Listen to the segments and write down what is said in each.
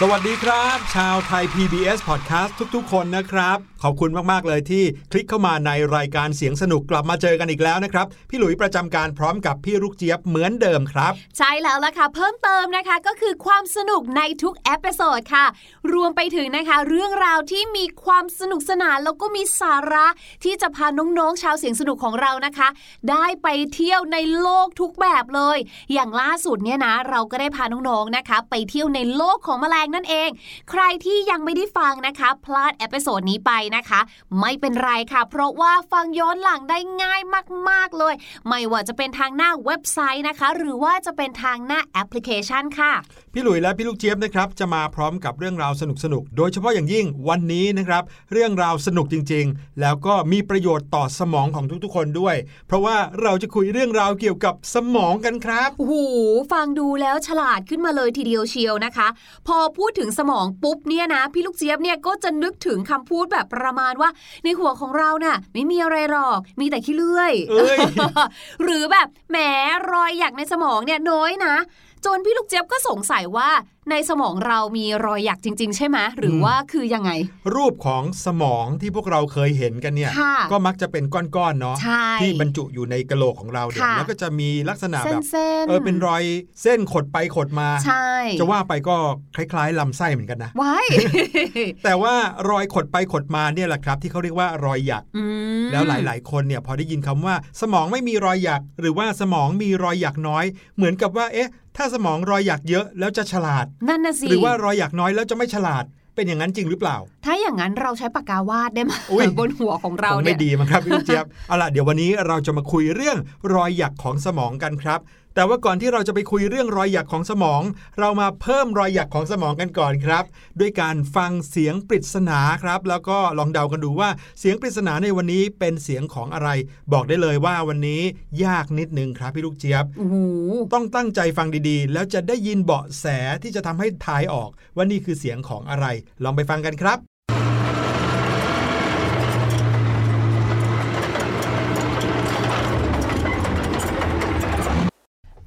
สวัสดีครับ ชาวไทย PBS Podcast ทุกๆ คนนะครับ ขอบคุณมากๆเลยที่คลิกเข้ามาในรายการเสียงสนุกกลับมาเจอกันอีกแล้วนะครับ พี่หลุยประจำการพร้อมกับพี่ลูกเจี๊ยบเหมือนเดิมครับ ใช่แล้วล่ะค่ะ เพิ่มเติมนะคะก็คือความสนุกในทุก episode ค่ะ รวมไปถึงนะคะ เรื่องราวที่มีความสนุกสนานแล้วก็มีสาระที่จะพาน้องๆชาวเสียงสนุกของเรานะคะ ได้ไปเที่ยวในโลกทุกแบบเลย อย่างล่าสุดเนี่ยนะ เราก็ได้พาน้องๆนะคะ ไปเที่ยวในโลกของแมลงนั่นเอง ใครที่ยังไม่ได้ฟังนะคะ พลาด episode นี้ไปนะคะ ไม่เป็นไรค่ะ เพราะว่าฟังย้อนหลังได้ง่ายมาก ๆ เลย ไม่ว่าจะเป็นทางหน้าเว็บไซต์นะคะ หรือว่าจะเป็นทางหน้าแอปพลิเคชันค่ะ พี่หลุยและพี่ลูกเจี๊ยบนะครับจะมาพร้อมกับเรื่องราวสนุกๆโดยเฉพาะอย่างยิ่งวันนี้นะครับ เรื่องราวสนุกจริง ๆ แล้วก็มีประโยชน์ต่อสมองของทุกๆ คนด้วย เพราะว่าเราจะคุยเรื่องราวเกี่ยวกับสมองกันครับโอ้โหฟังดูแล้วฉลาดขึ้นมาเลยทีเดียวเชียวนะคะ พอพูดถึงสมองปุ๊บเนี่ยนะ พี่ลูกเจี๊ยบเนี่ยก็จะนึกถึงคำพูดแบบประมาณว่า ในหัวของเราน่ะ ไม่มีอะไรหรอก มีแต่ขี้เลื่อยเอ้ยหรือแบบแหมรอยหยักในสมองเนี่ยน้อยนะ จนพี่ลูกเจี๊ยบก็สงสัยว่า ในสมองเรามีรอยหยักจริง ๆ ใช่ไหมหรือว่าคือยังไง รูปของสมองที่พวกเราเคยเห็นกันเนี่ยค่ะก็มักจะเป็นก้อนๆเนาะใช่ที่บรรจุอยู่ในกะโหลกของเราเนี่ยค่ะแล้วก็จะมีลักษณะเส้แบนบเส้นเออเป็นรอยเส้นขดไปขดมาใช่จะว่าไปก็คล้ายๆลำไส้เหมือนกันนะว้ายแต่ว่ารอยขดไปขดมาเนี่ยแหละครับ ที่เขาเรียกว่ารอยหยักอืมแล้วหลาย ๆ คนเนี่ยพอได้ยินคำว่า สมองไม่มีรอยหยัก หรือว่าสมองมีรอยหยักน้อย เหมือนกับว่าเอ๊ะถ้าสมองรอยหยักเยอะแล้วจะฉลาดนั่นน่ะสิหรือว่า รอยอยากน้อยแล้วจะไม่ฉลาดเป็นอย่างนั้นจริงหรือเปล่า ถ้าอย่างนั้นเราใช้ปากกาวาดได้ไหมอุ๊ยบนหัวของเราคงเนี่ไม่ยดีมั้งครับพี่ลูกเจี๊ยบเอาล่ะเดี๋ยววันนี้เราจะมาคุยเรื่องรอยหยักของสมองกันครับแต่ว่าก่อนที่เราจะไปคุยเรื่องรอยหยักของสมอง เรามาเพิ่มรอยหยักของสมองกันก่อนครับ ด้วยการฟังเสียงปริศนาครับ แล้วก็ลองเดากันดูว่าเสียงปริศนาในวันนี้เป็นเสียงของอะไร บอกได้เลยว่าวันนี้ยากนิดนึงครับพี่ลูกเจี๊ยบโอ้โหต้องตั้งใจฟังดีๆ แล้วจะได้ยินเบาะแสที่จะทำให้ทายออกว่านี่คือเสียงของอะไร ลองไปฟังกันครับ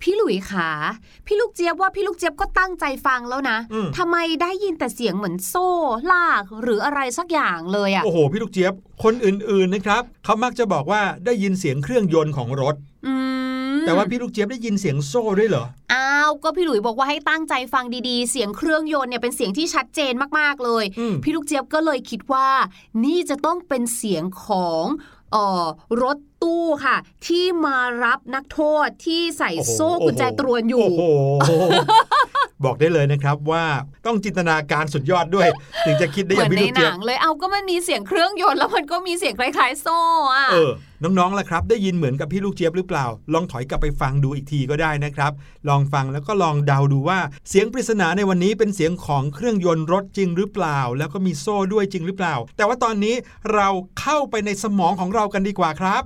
พี่หลุยขาพี่ลูกเจี๊ยบว่าพี่ลูกเจี๊ยบก็ตั้งใจฟังแล้วนะอืมทำไมได้ยินแต่เสียงเหมือนโซ่ลากหรืออะไรสักอย่างเลยอะโอ้โหพี่ลูกเจี๊ยบคนอื่นๆนะครับเขามักจะบอกว่าได้ยินเสียงเครื่องยนต์ของรถอืมแต่ว่าพี่ลูกเจี๊ยบได้ยินเสียงโซ่ด้วยเหรอ อ้าว ก็พี่หลุยบอกว่าให้ตั้งใจฟังดีๆ เสียงเครื่องยนต์เนี่ยเป็นเสียงที่ชัดเจนมากๆเลยอืมพี่ลูกเจี๊ยบก็เลยคิดว่า นี่จะต้องเป็นเสียงของเอ่อ รถตู้ค่ะ ที่มารับนักโทษที่ใส่โอ้โหโซ่กุญแจตรวนอยู่โอ้โหบอกได้เลยนะครับว่าต้องจินตนาการสุดยอดด้วย ถึงจะคิดได้อเหมืย่าองนพี่ในลูกหเจี๊ยนับงเลยเอาก็มันมีเสียงเครื่องยนต์แล้วมันก็มีเสียงคล้ายๆโซ่อะเออ น้องๆล่ะครับ ได้ยินเหมือนกับพี่ลูกเจี๊ยบหรือเปล่า ลองถอยกลับไปฟังดูอีกทีก็ได้นะครับ ลองฟังแล้วก็ลองเดาดูว่าเสียงปริศนาในวันนี้เป็นเสียงของเครื่องยนต์รถจริงหรือเปล่า แล้วก็มีโซ่ด้วยจริงหรือเปล่า แต่ว่าตอนนี้เราเข้าไปในสมองของเรากันดีกว่าครับ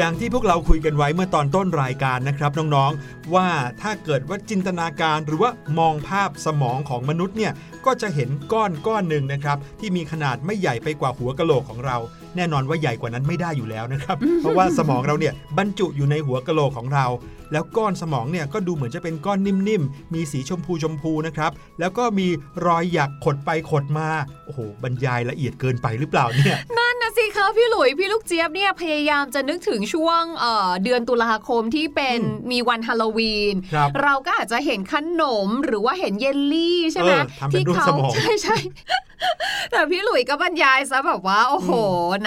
อย่างที่พวกเราคุยกันไว้เมื่อตอนต้นรายการนะครับน้องๆ ว่าถ้าเกิดว่าจินตนาการหรือว่ามองภาพสมองของมนุษย์เนี่ยก็จะเห็นก้อนก้อนหนึ่งนะครับที่มีขนาดไม่ใหญ่ไปกว่าหัวกะโหลกของเรา แน่นอนว่าใหญ่กว่านั้นไม่ได้อยู่แล้วนะครับ เพราะว่าสมองเราเนี่ยบรรจุอยู่ในหัวกะโหลกของเรา แล้วก้อนสมองเนี่ยก็ดูเหมือนจะเป็นก้อนนิ่มๆมีสีชมพูชมพูนะครับแล้วก็มีรอยหยักขดไปขดมาโอ้โหบรรยายละเอียดเกินไปหรือเปล่าเนี่ยนั่นนะสิคะพี่หลุยพี่ลูกเจี๊ยบเนี่ยพยายามจะนึกถึงช่วงเอ่อเดือนตุลาคมที่เป็นอืมมีวันฮาโลวีนครับเราก็อาจจะเห็นขนมหรือว่าเห็นเยลลี่ใช่ไหมเออทำเป็นรูปสมองใช่ใช่ แต่พี่หลุยก็บรรยายซะแบบว่าโอ้โห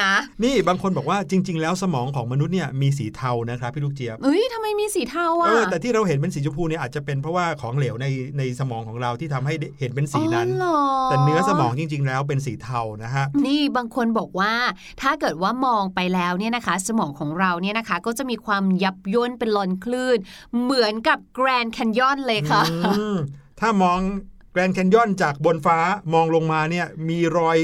นะ นี่บางคนบอกว่าจริง ๆ แล้วสมองของมนุษย์เนี่ยมีสีเทานะครับพี่ลูกเจี๊ยบเอ้ยทำไมมีสีเทาเออะอแต่ที่เราเห็นเป็นสีชมพูเนี่ยอาจจะเป็นเพราะว่าของเหลวในในสมองของเราที่ทำให้เห็นเป็นสีนั้นอ๋อเหรอแต่เนื้อสมองจริง ๆ แล้วเป็นสีเทานะฮะนี่บางคนบอกว่าถ้าเกิดว่ามองไปแล้วเนี่ยนะคะ สมองของเราเนี่ยนะคะ ก็จะมีความยับย่นเป็นลอนคลื่น เหมือนกับแกรนด์แคนยอนเลยค่ะอืมถ้ามอง แกรนด์แคนยอนจากบนฟ้ามองลงมาเนี่ยมีรอย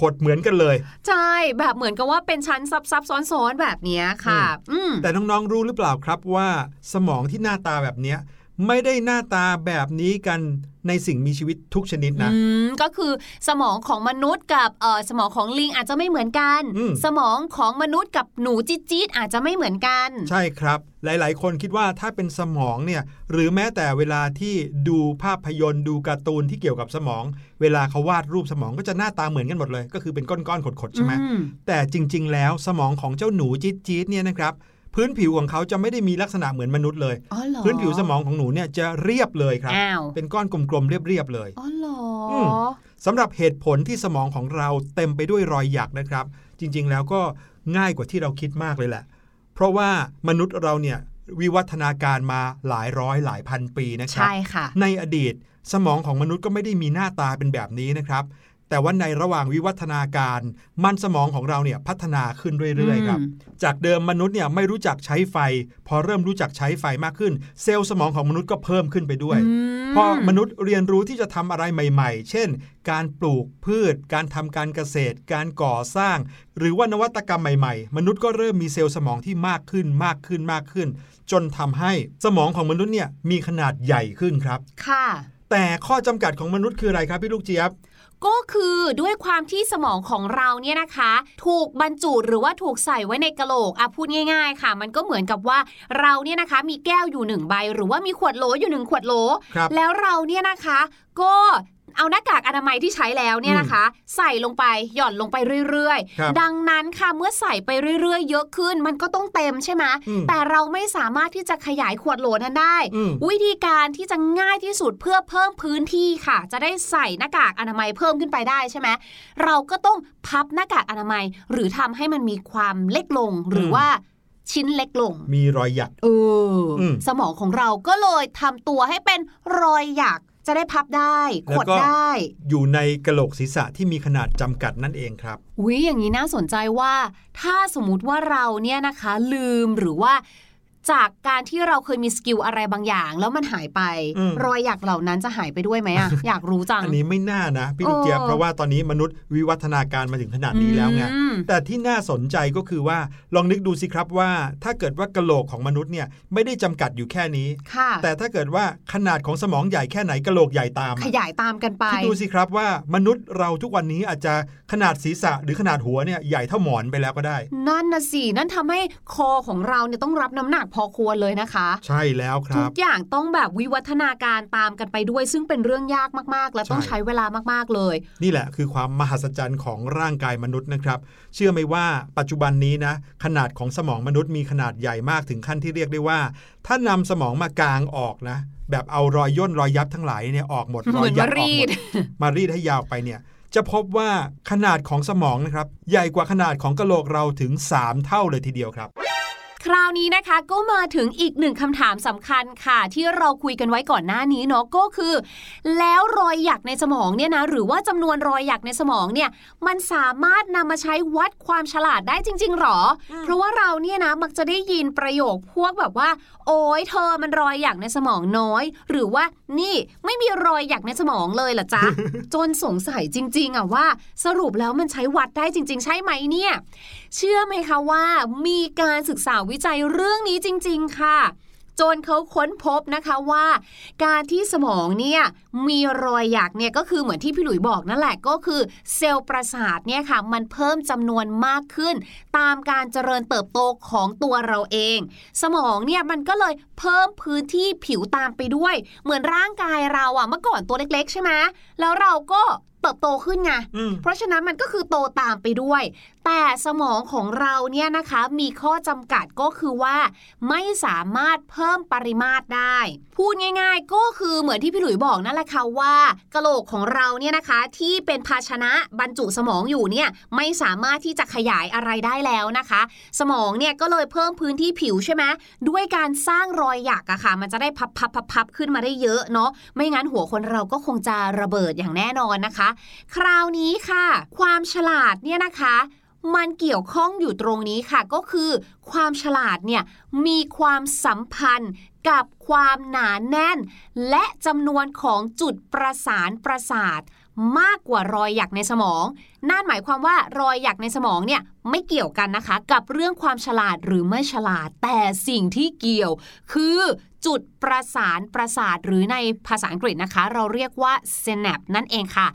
ขดๆเหมือนกันเลย ใช่ แบบเหมือนกับว่าเป็นชั้นซับซับซ้อนๆแบบเนี้ยค่ะอืมแต่น้องๆรู้หรือเปล่าครับว่าสมองที่หน้าตาแบบเนี้ย ไม่ได้หน้าตาแบบนี้กันในสิ่งมีชีวิตทุกชนิดนะอืมก็คือสมองของมนุษย์กับเอ่อสมองของลิงอาจจะไม่เหมือนกันอืมสมองของมนุษย์กับหนูจี๊ดจี๊ดอาจจะไม่เหมือนกัน ใช่ครับ หลาย ๆ คนคิดว่าถ้าเป็นสมองเนี่ยหรือแม้แต่เวลาที่ดูภาพยนตร์ดูการ์ตูนที่เกี่ยวกับสมอง เวลาเขาวาดรูปสมองก็จะหน้าตาเหมือนกันหมดเลย ก็คือเป็นก้อนๆขดๆใช่ไหมอืมแต่จริง ๆ แล้วสมองของเจ้าหนูจี๊ดจี๊ดเนี่ยนะครับ พื้นผิวของเขาจะไม่ได้มีลักษณะเหมือนมนุษย์เลยอ๋อเหรอพื้นผิวสมองของหนูเนี่ยจะเรียบเลยครับอ้าวเป็นก้อนกลมๆเรียบๆเลยอ๋อเหรออมสำหรับเหตุผลที่สมองของเราเต็มไปด้วยรอยหยักนะครับ จริงๆแล้วก็ง่ายกว่าที่เราคิดมากเลยแหละ เพราะว่ามนุษย์เราเนี่ยวิวัฒนาการมาหลายร้อยหลายพันปีนะครัใช่ค่ะในอดีตสมองของมนุษย์ก็ไม่ได้มีหน้าตาเป็นแบบนี้นะครับ แต่ว่าในระหว่างวิวัฒนาการ มันสมองของเราเนี่ยพัฒนาขึ้นเรื่อยๆครับอืมจากเดิมมนุษย์เนี่ยไม่รู้จักใช้ไฟ พอเริ่มรู้จักใช้ไฟมากขึ้น เซลล์สมองของมนุษย์ก็เพิ่มขึ้นไปด้วยอืมพอมนุษย์เรียนรู้ที่จะทำอะไรใหม่ ๆ เช่น การปลูกพืช การทำการเกษตร การก่อสร้าง หรือว่านวัตกรรมใหม่ๆ มนุษย์ก็เริ่มมีเซลล์สมองที่มากขึ้นมากขึ้นมากขึ้น จนทำให้สมองของมนุษย์เนี่ยมีขนาดใหญ่ขึ้นครับ ค่ะ แต่ข้อจำกัดของมนุษย์คืออะไรครับพี่ลูกเจี๊ยบ ก็คือด้วยความที่สมองของเราเนี่ยนะคะ ถูกบรรจุหรือว่าถูกใส่ไว้ในกะโหลกอะพูดง่าย ๆ ค่ะ มันก็เหมือนกับว่าเราเนี่ยนะคะ มีแก้วอยู่หนึ่งใบ หรือว่ามีขวดโหลอยู่หนึ่งขวดโหลครับแล้วเราเนี่ยนะคะ ก็ เอาหน้ากากอนามัยที่ใช้แล้วเนี่ยนะคะ ใส่ลงไปหย่อนลงไปเรื่อยครับๆดังนั้นค่ะเมื่อใส่ไปเรื่อยๆ เยอะขึ้น มันก็ต้องเต็มใช่ไหมอืมแต่เราไม่สามารถที่จะขยายขวดโหลนั้นได้อืมวิธีการที่จะง่ายที่สุดเพื่อเพิ่มพื้นที่ค่ะ จะได้ใส่หน้ากากอนามัยเพิ่มขึ้นไปได้ใช่ไหมเราก็ต้องพับหน้ากากอนามัย หรือทำให้มันมีความเล็กลงหรือว่าชิ้นเล็กลง มีรอยหยักเอออมสมองของเราก็เลยทำตัวให้เป็นรอยหยัก จะได้พับได้แล้วขดก็ได้ อยู่ในกะโหลกศีรษะที่มีขนาดจำกัดนั่นเองครับอุ้ยอย่างนี้น่าสนใจว่า ถ้าสมมุติว่าเราเนี่ยนะคะ ลืมหรือว่า จากการที่เราเคยมี skill อะไรบางอย่าง แล้วมันหายไปอืมรอยหยักเหล่านั้นจะหายไปด้วยไหมอะอยากรู้จัง อันนี้ไม่น่านะ พี่ลูกเจี๊ยบเออเพราะว่าตอนนี้มนุษย์วิวัฒนาการมาถึงขนาดนี้แล้วไงอืมแต่ที่น่าสนใจก็คือว่าลองนึกดูสิครับว่า ถ้าเกิดว่ากระโหลกของมนุษย์เนี่ยไม่ได้จำกัดอยู่แค่นี้ค่ะแต่ถ้าเกิดว่าขนาดของสมองใหญ่แค่ไหนกระโหลกใหญ่ตามขอะยายตามกันไปคิดดูสิครับว่ามนุษย์เราทุกวันนี้อาจจะ ขนาดศีรษะหรือขนาดหัวเนี่ยใหญ่เท่าหมอนไปแล้วก็ได้ นั่นนะสิ นั่นทำให้คอของเราเนี่ยต้องรับน้ำหนักพอควรเลยนะคะ ใช่แล้วคทุรับกอย่างต้องแบบวิวัฒนาการตามกันไปด้วย ซึ่งเป็นเรื่องยากมากๆ และต้องใช่ใช้เวลามากๆเลย นี่แหละคือความมหัศจรรย์ของร่างกายมนุษย์นะครับ เชื่อไหมว่าปัจจุบันนี้นะ ขนาดของสมองมนุษย์มีขนาดใหญ่มากถึงขั้นที่เรียกได้ว่า ถ้านำสมองมากางออกนะ แบบเอารอยย่นรอยยับทั้งหลายเนี่ยออกหมดรเหอมืยอนยัว่าบออกรีหมดดมารีดให้ยาวไปเนี่ย จะพบว่าขนาดของสมองนะครับใหญ่กว่าขนาดของกะโหลกเราถึง 3 เท่าเลยทีเดียวครับ คราวนี้นะคะก็มาถึงอีกหนึ่งคำถามสำคัญค่ะ ที่เราคุยกันไว้ก่อนหน้านี้เนาะก็คือ แล้วรอยหยักในสมองเนี่ยนะหรือว่าจำนวนรอยหยักในสมองเนี่ยมันสามารถนำมาใช้วัดความฉลาดได้จริง ๆหรอ เพราะว่าเราเนี่ยนะมักจะได้ยินประโยคพวกแบบว่า โอ้ยเธอมันรอยหยักในสมองน้อย หรือว่านี่ไม่มีรอยหยักในสมองเลยเหรอจ๊ะจนสงสัยจริง ๆอะว่า สรุปแล้วมันใช้วัดได้จริง ๆ ใช่ไหมเนี่ย เชื่อไหมคะว่ามีการศึกษาวิจัยเรื่องนี้จริง ๆ ค่ะจนเขาค้นพบนะคะว่า การที่สมองเนี่ยมีรอยหยักเนี่ยก็คือเหมือนที่พี่หลุยบอกนั่นแหละก็คือเซลล์ประสาทเนี่ยค่ะมันเพิ่มจำนวนมากขึ้น ตามการเจริญเติบโตของตัวเราเอง สมองเนี่ยมันก็เลยเพิ่มพื้นที่ผิวตามไปด้วย เหมือนร่างกายเราอะเมื่อก่อนตัวเล็ก ๆ ใช่ไหมแล้วเราก็เติบโตขึ้นไงอืมเพราะฉะนั้นมันก็คือโตตามไปด้วยแต่สมองของเราเนี่ยนะคะมีข้อจำกัดก็คือว่า ไม่สามารถเพิ่มปริมาตรได้ พูดง่าย ๆ ก็คือเหมือนที่พี่หลุยบอกนั่นแหละค่ะว่ากะโหลกของเราเนี่ยนะคะ ที่เป็นภาชนะบรรจุสมองอยู่เนี่ยไม่สามารถที่จะขยายอะไรได้แล้วนะคะ สมองเนี่ยก็เลยเพิ่มพื้นที่ผิวใช่ไหมด้วยการสร้างรอยหยักอะค่ะ มันจะได้พับพับพับพับขึ้นมาได้เยอะเนาะไม่งั้นหัวคนเราก็คงจะระเบิดอย่างแน่นอนนะคะ คราวนี้ค่ะ ความฉลาดเนี่ยนะคะ มันเกี่ยวข้องอยู่ตรงนี้ค่ะ ก็คือ ความฉลาดเนี่ยมีความสัมพันธ์กับความหนาแน่น และจำนวนของจุดประสานประสาทมากกว่ารอยหยักในสมอง นั่นหมายความว่ารอยหยักในสมองเนี่ยไม่เกี่ยวกันนะคะ กับเรื่องความฉลาดหรือไม่ฉลาด แต่สิ่งที่เกี่ยว คือ จุดประสานประสาทหรือในภาษาอังกฤษนะคะ เราเรียกว่า synapse นั่นเองค่ะ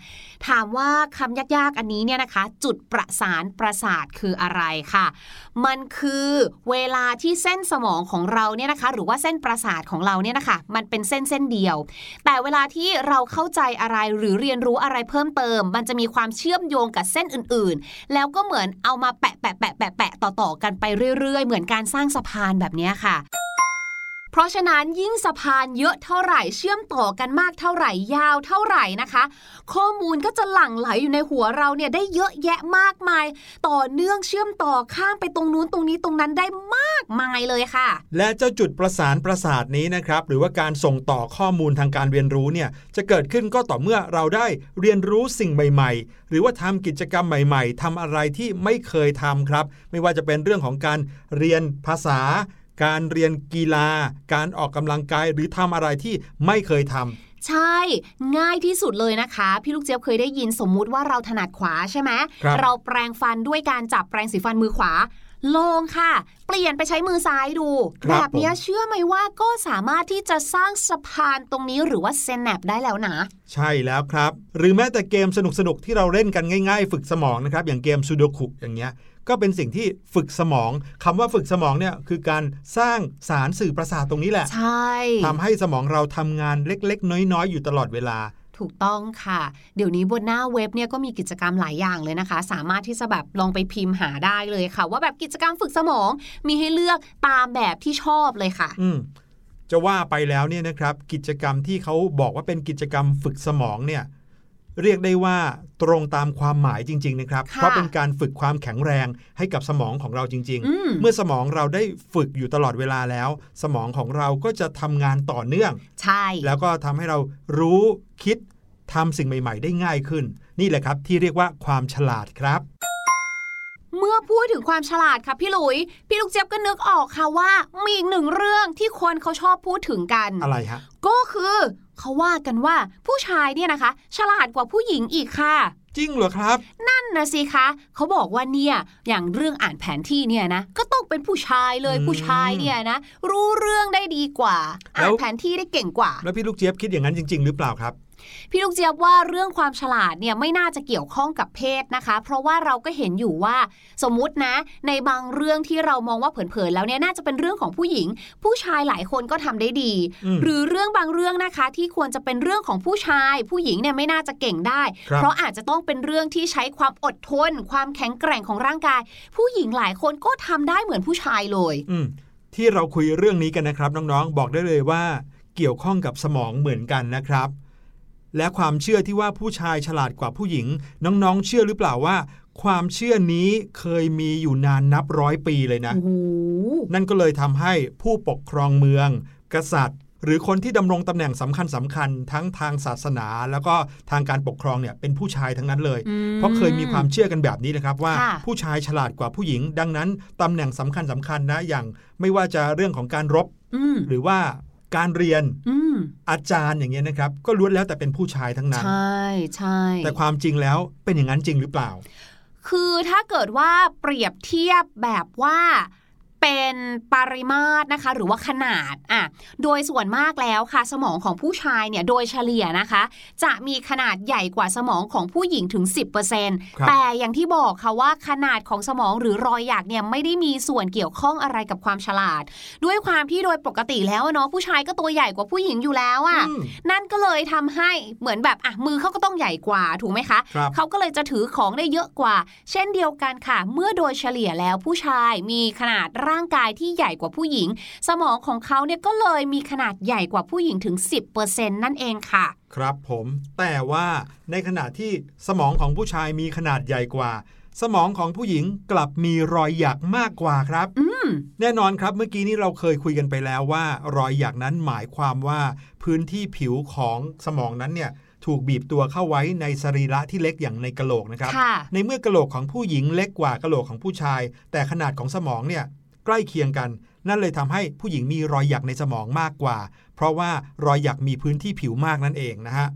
ถามว่าคำยากๆอันนี้เนี่ยนะคะ จุดประสานประสาทคืออะไรค่ะ มันคือเวลาที่เส้นสมองของเราเนี่ยนะคะ หรือว่าเส้นประสาทของเราเนี่ยนะคะ มันเป็นเส้นเส้นเดียว แต่เวลาที่เราเข้าใจอะไรหรือเรียนรู้อะไรเพิ่มเติม มันจะมีความเชื่อมโยงกับเส้นอื่นๆ แล้วก็เหมือนเอามาแปะแปะแปะแปะแปะต่อๆกันไปเรื่อยๆ เหมือนการสร้างสะพานแบบนี้ค่ะ ราะฉะนั้นยิ่งสะพานเยอะเท่าไหร่เชื่อมต่อกันมากเท่าไหร่ยาวเท่าไหร่นะคะ ข้อมูลก็จะหลั่งไหลอยู่ในหัวเราเนี่ยได้เยอะแยะมากมาย ต่อเนื่องเชื่อมต่อข้ามไปตรงนู้นตรงนี้ตรงนั้นได้มากมายเลยค่ะ และเจ้าจุดประสานประสาทนี้นะครับ หรือว่าการส่งต่อข้อมูลทางการเรียนรู้เนี่ยจะเกิดขึ้นก็ต่อเมื่อเราได้เรียนรู้สิ่งใหม่ ๆ หรือว่าทำกิจกรรมใหม่ ๆทำอะไรที่ไม่เคยทำครับ ไม่ว่าจะเป็นเรื่องของการเรียนภาษา การเรียนกีฬา การออกกำลังกายหรือทำอะไรที่ไม่เคยทำใช่ ง่ายที่สุดเลยนะคะ พี่ลูกเจี๊ยบเคยได้ยินสมมุติว่าเราถนัดขวาใช่ไหมครับเราแปรงฟันด้วยการจับแปรงสีฟันมือขวาลองค่ะ เปลี่ยนไปใช้มือซ้ายดูครับแบบเนี้ยผมเชื่อไหมว่าก็สามารถที่จะสร้างสะพานตรงนี้หรือว่าเซนแนปได้แล้วนะ ใช่แล้วครับ หรือแม้แต่เกมสนุกๆ ที่เราเล่นกันง่ายๆ ฝึกสมองนะครับ อย่างเกมซูโดคุอย่างเงี้ย ก็เป็นสิ่งที่ฝึกสมองคำว่าฝึกสมองเนี่ยคือการสร้างสารสื่อประสาทตรงนี้แหละ ใช่ทำให้สมองเราทำงานเล็ก ๆ น้อย ๆ อยู่ตลอดเวลาถูกต้องค่ะ เดี๋ยวนี้บนหน้าเว็บเนี่ยก็มีกิจกรรมหลายอย่างเลยนะคะ สามารถที่จะแบบลองไปพิมพ์หาได้เลยค่ะ ว่าแบบกิจกรรมฝึกสมองมีให้เลือกตามแบบที่ชอบเลยค่ะ อืมจะว่าไปแล้วเนี่ยนะครับ กิจกรรมที่เขาบอกว่าเป็นกิจกรรมฝึกสมองเนี่ย เรียกได้ว่าตรงตามความหมายจริง ๆ นะครับค่ะเพราะเป็นการฝึกความแข็งแรงให้กับสมองของเราจริงอืมๆเมื่อสมองเราได้ฝึกอยู่ตลอดเวลาแล้ว สมองของเราก็จะทำงานต่อเนื่อง ใช่ แล้วก็ทำให้เรารู้คิดทำสิ่งใหม่ ๆ ได้ง่ายขึ้น นี่แหละครับที่เรียกว่าความฉลาดครับ เมื่อพูดถึงความฉลาดค่ะพี่หลุย พี่ลูกเจี๊ยบก็นึกออกค่ะว่า มีอีกหนึ่งเรื่องที่คนเขาชอบพูดถึงกัน อะไรฮะ ก็คือเขาว่ากันว่าผู้ชายเนี่ยนะคะ ฉลาดกว่าผู้หญิงอีกค่ะ จริงเหรอครับ นั่นนะสิคะเขาบอกว่าเนี่ยอย่างเรื่องอ่านแผนที่เนี่ยนะ ก็ต้องเป็นผู้ชายเลยอืม ผู้ชายเนี่ยนะ รู้เรื่องได้ดีกว่าแล้อ่านวแผนที่ได้เก่งกว่า แล้วพี่ลูกเจี๊ยบคิดอย่างนั้นจริง ๆ หรือเปล่าครับ พี่ลูกเจี๊ยบว่าเรื่องความฉลาดเนี่ยไม่น่าจะเกี่ยวข้องกับเพศนะคะ เพราะว่าเราก็เห็นอยู่ว่าสมมุตินะ ในบางเรื่องที่เรามองว่าเผินๆแล้วเนี่ยน่าจะเป็นเรื่องของผู้หญิง ผู้ชายหลายคนก็ทำได้ดีอืมหรือเรื่องบางเรื่องนะคะ ที่ควรจะเป็นเรื่องของผู้ชาย ผู้หญิงเนี่ยไม่น่าจะเก่งได้ครับเพราะอาจจะต้องเป็นเรื่องที่ใช้ความอดทน ความแข็งแกร่งของร่างกาย ผู้หญิงหลายคนก็ทำได้เหมือนผู้ชายเลยอืมที่เราคุยเรื่องนี้กันนะครับน้องๆ บอกได้เลยว่าเกี่ยวข้องกับสมองเหมือนกันนะครับ และความเชื่อที่ว่าผู้ชายฉลาดกว่าผู้หญิง น้องๆ เชื่อหรือเปล่าว่า ความเชื่อนี้เคยมีอยู่นานนับร้อยปีเลยนะโอ้โหนั่นก็เลยทำให้ผู้ปกครองเมือง กษัตริย์ หรือคนที่ดำรงตำแหน่งสำคัญสำคัญๆทั้งทางศาสนา แล้วก็ทางการปกครองเนี่ยเป็นผู้ชายทั้งนั้นเลยอืมเพราะเคยมีความเชื่อกันแบบนี้นะครับว่าค่ะผู้ชายฉลาดกว่าผู้หญิง ดังนั้นตำแหน่งสำคัญสำคัญนะอย่าง ไม่ว่าจะเรื่องของการรบอืมหรือว่า การเรียนอืมอาจารย์อย่างเงี้ยนะครับ ก็ล้วนแล้วแต่เป็นผู้ชายทั้งนั้น ใช่ใช่แต่ความจริงแล้วเป็นอย่างนั้นจริงหรือเปล่า คือถ้าเกิดว่าเปรียบเทียบแบบว่า เป็นปริมาตรนะคะ หรือว่าขนาดอะโดยส่วนมากแล้วค่ะ สมองของผู้ชายเนี่ยโดยเฉลี่ยนะคะ จะมีขนาดใหญ่กว่าสมองของผู้หญิงถึง 10%ครับแต่อย่างที่บอกค่ะว่าขนาดของสมองหรือรอยหยักเนี่ยไม่ได้มีส่วนเกี่ยวข้องอะไรกับความฉลาด ด้วยความที่โดยปกติแล้วอะเนาะผู้ชายก็ตัวใหญ่กว่าผู้หญิงอยู่แล้วอะอืมนั่นก็เลยทำให้เหมือนแบบอะมือเขาก็ต้องใหญ่กว่าถูกไหมคะครับเขาก็เลยจะถือของได้เยอะกว่า เช่นเดียวกันค่ะ เมื่อโดยเฉลี่ยแล้วผู้ชายมีขนาดร่างกายที่ใหญ่กว่าผู้หญิง สมองของเขาเนี่ยก็เลยมีขนาดใหญ่กว่าผู้หญิงถึง 10%นั่นเองค่ะ ครับผมแต่ว่าในขณะที่สมองของผู้ชายมีขนาดใหญ่กว่า สมองของผู้หญิงกลับมีรอยหยักมากกว่าครับอืมแน่นอนครับเมื่อกี้นี้เราเคยคุยกันไปแล้วว่า รอยหยักนั้นหมายความว่าพื้นที่ผิวของสมองนั้นเนี่ยถูกบีบตัวเข้าไว้ในสรีระที่เล็กอย่างในกะโหลกนะครับค่ะในเมื่อกะโหลกของผู้หญิงเล็กกว่ากะโหลกของผู้ชาย แต่ขนาดของสมองเนี่ย ใกล้เคียงกัน นั่นเลยทำให้ผู้หญิงมีรอยหยักในสมองมากกว่า เพราะว่ารอยหยักมีพื้นที่ผิวมากนั่นเองนะฮะ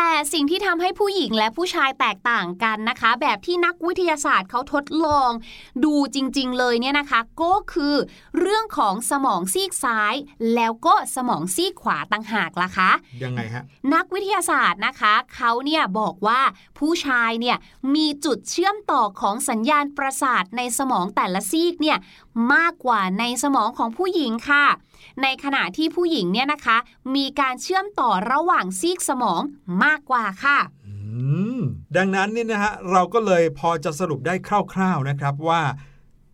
แต่สิ่งที่ทำให้ผู้หญิงและผู้ชายแตกต่างกันนะคะ แบบที่นักวิทยาศาสตร์เขาทดลองดูจริง ๆ เลยเนี่ยนะคะ ก็คือเรื่องของสมองซีกซ้าย แล้วก็สมองซีกขวาต่างหากล่ะคะยังไงฮะนักวิทยาศาสตร์นะคะเขาเนี่ยบอกว่าผู้ชายเนี่ยมีจุดเชื่อมต่อของสัญญาณประสาทในสมองแต่ละซีกเนี่ยมากกว่าในสมองของผู้หญิงค่ะ ในขณะที่ผู้หญิงเนี่ยนะคะ มีการเชื่อมต่อระหว่างซีกสมองมากกว่าค่ะดังนั้นเนี่ยนะฮะเราก็เลยพอจะสรุปได้คร่าวๆนะครับว่า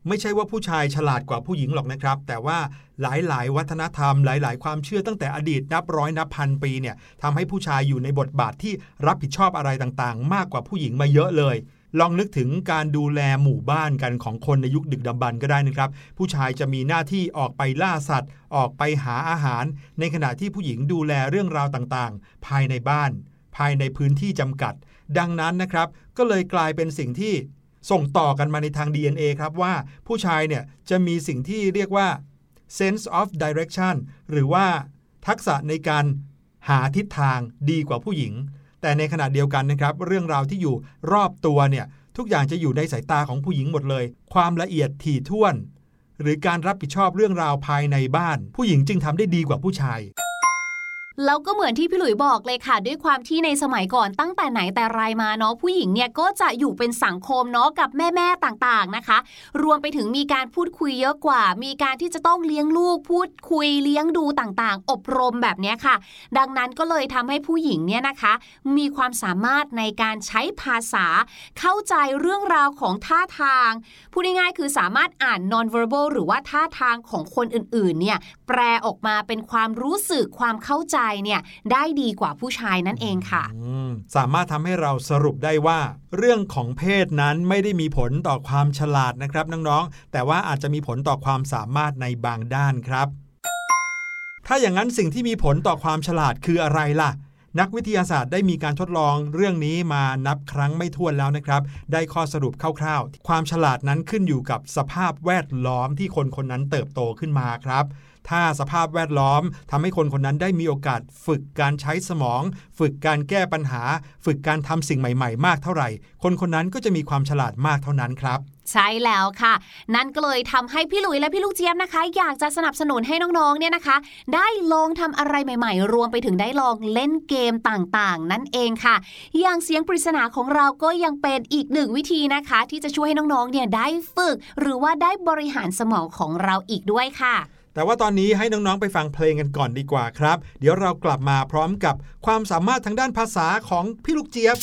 ไม่ใช่ว่าผู้ชายฉลาดกว่าผู้หญิงหรอกนะครับ แต่ว่าหลายๆ วัฒนธรรม หลาย ๆ ความเชื่อตั้งแต่อดีตนับร้อยนับพันปีเนี่ยทำให้ผู้ชายอยู่ในบทบาทที่รับผิดชอบอะไรต่างๆ มากกว่าผู้หญิงมาเยอะเลย ลองนึกถึงการดูแลหมู่บ้านกันของคนในยุคดึกดำบรรพ์ก็ได้นะครับ ผู้ชายจะมีหน้าที่ออกไปล่าสัตว์ ออกไปหาอาหาร ในขณะที่ผู้หญิงดูแลเรื่องราวต่างๆ ภายในบ้าน ภายในพื้นที่จำกัด ดังนั้นนะครับ ก็เลยกลายเป็นสิ่งที่ส่งต่อกันมาในทาง DNA ครับว่าผู้ชายเนี่ยจะมีสิ่งที่เรียกว่า sense of direction หรือว่าทักษะในการหาทิศทางดีกว่าผู้หญิง แต่ในขณะเดียวกันนะครับ เรื่องราวที่อยู่รอบตัวเนี่ยทุกอย่างจะอยู่ในสายตาของผู้หญิงหมดเลย ความละเอียดถี่ถ้วน หรือการรับผิดชอบเรื่องราวภายในบ้าน ผู้หญิงจึงทำได้ดีกว่าผู้ชาย แล้วก็เหมือนที่พี่หลุยบอกเลยค่ะ ด้วยความที่ในสมัยก่อนตั้งแต่ไหนแต่ไรมาเนาะผู้หญิงเนี่ยก็จะอยู่เป็นสังคมเนาะกับแม่ๆต่างๆนะคะ รวมไปถึงมีการพูดคุยเยอะกว่า มีการที่จะต้องเลี้ยงลูกพูดคุยเลี้ยงดูต่างๆ อบรมแบบนี้ค่ะ ดังนั้นก็เลยทำให้ผู้หญิงเนี่ยนะคะ มีความสามารถในการใช้ภาษา เข้าใจเรื่องราวของท่าทางพูดง่ายๆคือสามารถอ่าน non-verbal หรือว่าท่าทางของคนอื่นๆเนี่ยแปลออกมาเป็นความรู้สึกความเข้าใจเนี่ยได้ดีกว่าผู้ชายนั่นเองค่ะ สามารถทำให้เราสรุปได้ว่า เรื่องของเพศนั้นไม่ได้มีผลต่อความฉลาดนะครับน้องๆ แต่ว่าอาจจะมีผลต่อความสามารถในบางด้านครับ ถ้าอย่างนั้นสิ่งที่มีผลต่อความฉลาดคืออะไรล่ะนักวิทยาศาสตร์ได้มีการทดลองเรื่องนี้มานับครั้งไม่ถ้วนแล้วนะครับ ได้ข้อสรุปคร่าวๆ ความฉลาดนั้นขึ้นอยู่กับสภาพแวดล้อมที่คนคนนั้นเติบโตขึ้นมาครับ ถ้าสภาพแวดล้อมทำให้คนคนนั้นได้มีโอกาสฝึกการใช้สมอง ฝึกการแก้ปัญหา ฝึกการทำสิ่งใหม่ ๆ มากเท่าไหร่ คนคนนั้นก็จะมีความฉลาดมากเท่านั้นครับใช่แล้วค่ะ นั่นก็เลยทำให้พี่หลุยและพี่ลูกเจี๊ยบนะคะ อยากจะสนับสนุนให้น้องๆเนี่ยนะคะ ได้ลองทำอะไรใหม่ ๆ รวมไปถึงได้ลองเล่นเกมต่างๆ นั่นเองค่ะ อย่างเสียงปริศนาของเราก็ยังเป็นอีกหนึ่งวิธีนะคะ ที่จะช่วยให้น้องๆเนี่ยได้ฝึก หรือว่าได้บริหารสมองของเราอีกด้วยค่ะ แต่ว่าตอนนี้ให้น้องๆไปฟังเพลงกันก่อนดีกว่าครับ เดี๋ยวเรากลับมาพร้อมกับความสามารถทางด้านภาษาของพี่ลูกเจี๊ยบ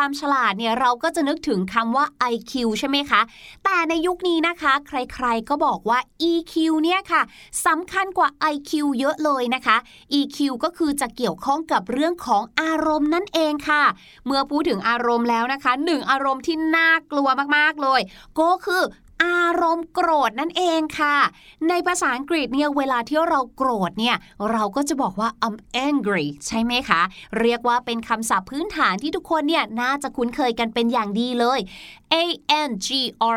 ความฉลาดเนี่ยเราก็จะนึกถึงคำว่า IQ ใช่ไหมคะ แต่ในยุคนี้นะคะ ใครๆก็บอกว่า EQ เนี่ยค่ะสำคัญกว่า IQ เยอะเลยนะคะ EQ ก็คือจะเกี่ยวข้องกับเรื่องของอารมณ์นั่นเองค่ะ เมื่อพูดถึงอารมณ์แล้วนะคะหนึ่งอารมณ์ที่น่ากลัวมากๆเลย ก็คือ อารมณ์โกรธนั่นเองค่ะ ในภาษาอังกฤษเนี่ยเวลาที่เราโกรธเนี่ยเราก็จะบอกว่า I'm angry ใช่ไหมคะ เรียกว่าเป็นคำศัพท์พื้นฐานที่ทุกคนเนี่ยน่าจะคุ้นเคยกันเป็นอย่างดีเลย A N G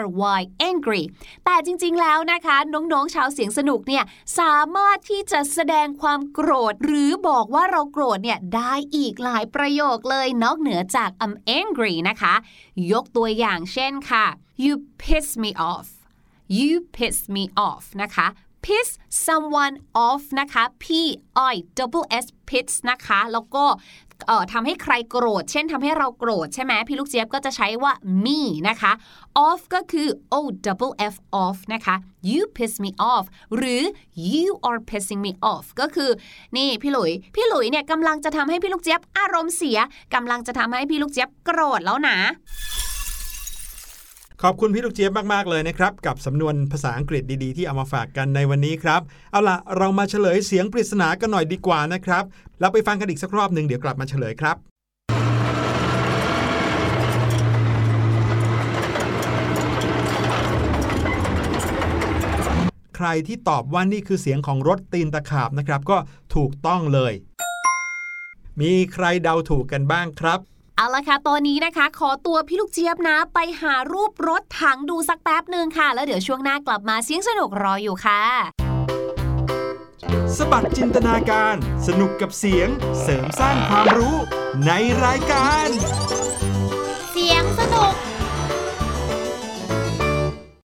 R Y angry แต่จริงๆแล้วนะคะ น้องๆชาวเสียงสนุกเนี่ยสามารถที่จะแสดงความโกรธ หรือบอกว่าเราโกรธเนี่ยได้อีกหลายประโยคเลยนอกเหนือจาก I'm angry นะคะ ยกตัวอย่างเช่นค่ะ you piss me off you piss me off นะคะ piss someone off นะคะ p i double s piss นะคะ แล้วก็เอ่อทำให้ใครโกรธ เช่นทำให้เราโกรธใช่ไหมพี่ลูกเจี๊ยบก็จะใช้ว่า me นะคะ off ก็คือ o double f off นะคะ you piss me off หรือ you are pissing me off ก็คือ นี่พี่หลุย พี่หลุยเนี่ยกำลังจะทำให้พี่ลูกเจี๊ยบอารมณ์เสียกำลังจะทำให้พี่ลูกเจี๊ยบโกรธแล้วนะ ขอบคุณพี่ลูกเจี๊ยบมากๆเลยนะครับ กับสำนวนภาษาอังกฤษดีๆ ที่เอามาฝากกันในวันนี้ครับ เอาล่ะ เรามาเฉลยเสียงปริศนากันหน่อยดีกว่านะครับแล้วไปฟังกันอีกสักรอบหนึ่งเดี๋ยวกลับมาเฉลยครับ ใครที่ตอบว่านี่คือเสียงของรถตีนตะขาบนะครับ ก็ถูกต้องเลย มีใครเดาถูกกันบ้างครับ เอาละค่ะ ตอนนี้นะคะ ขอตัวพี่ลูกเจี๊ยบนะ ไปหารูปรถถังดูสักแป๊บหนึ่งค่ะ แล้วเดี๋ยวช่วงหน้ากลับมาเสียงสนุกรออยู่ค่ะ สบัดจินตนาการ สนุกกับเสียง เสริมสร้างความรู้ในรายการ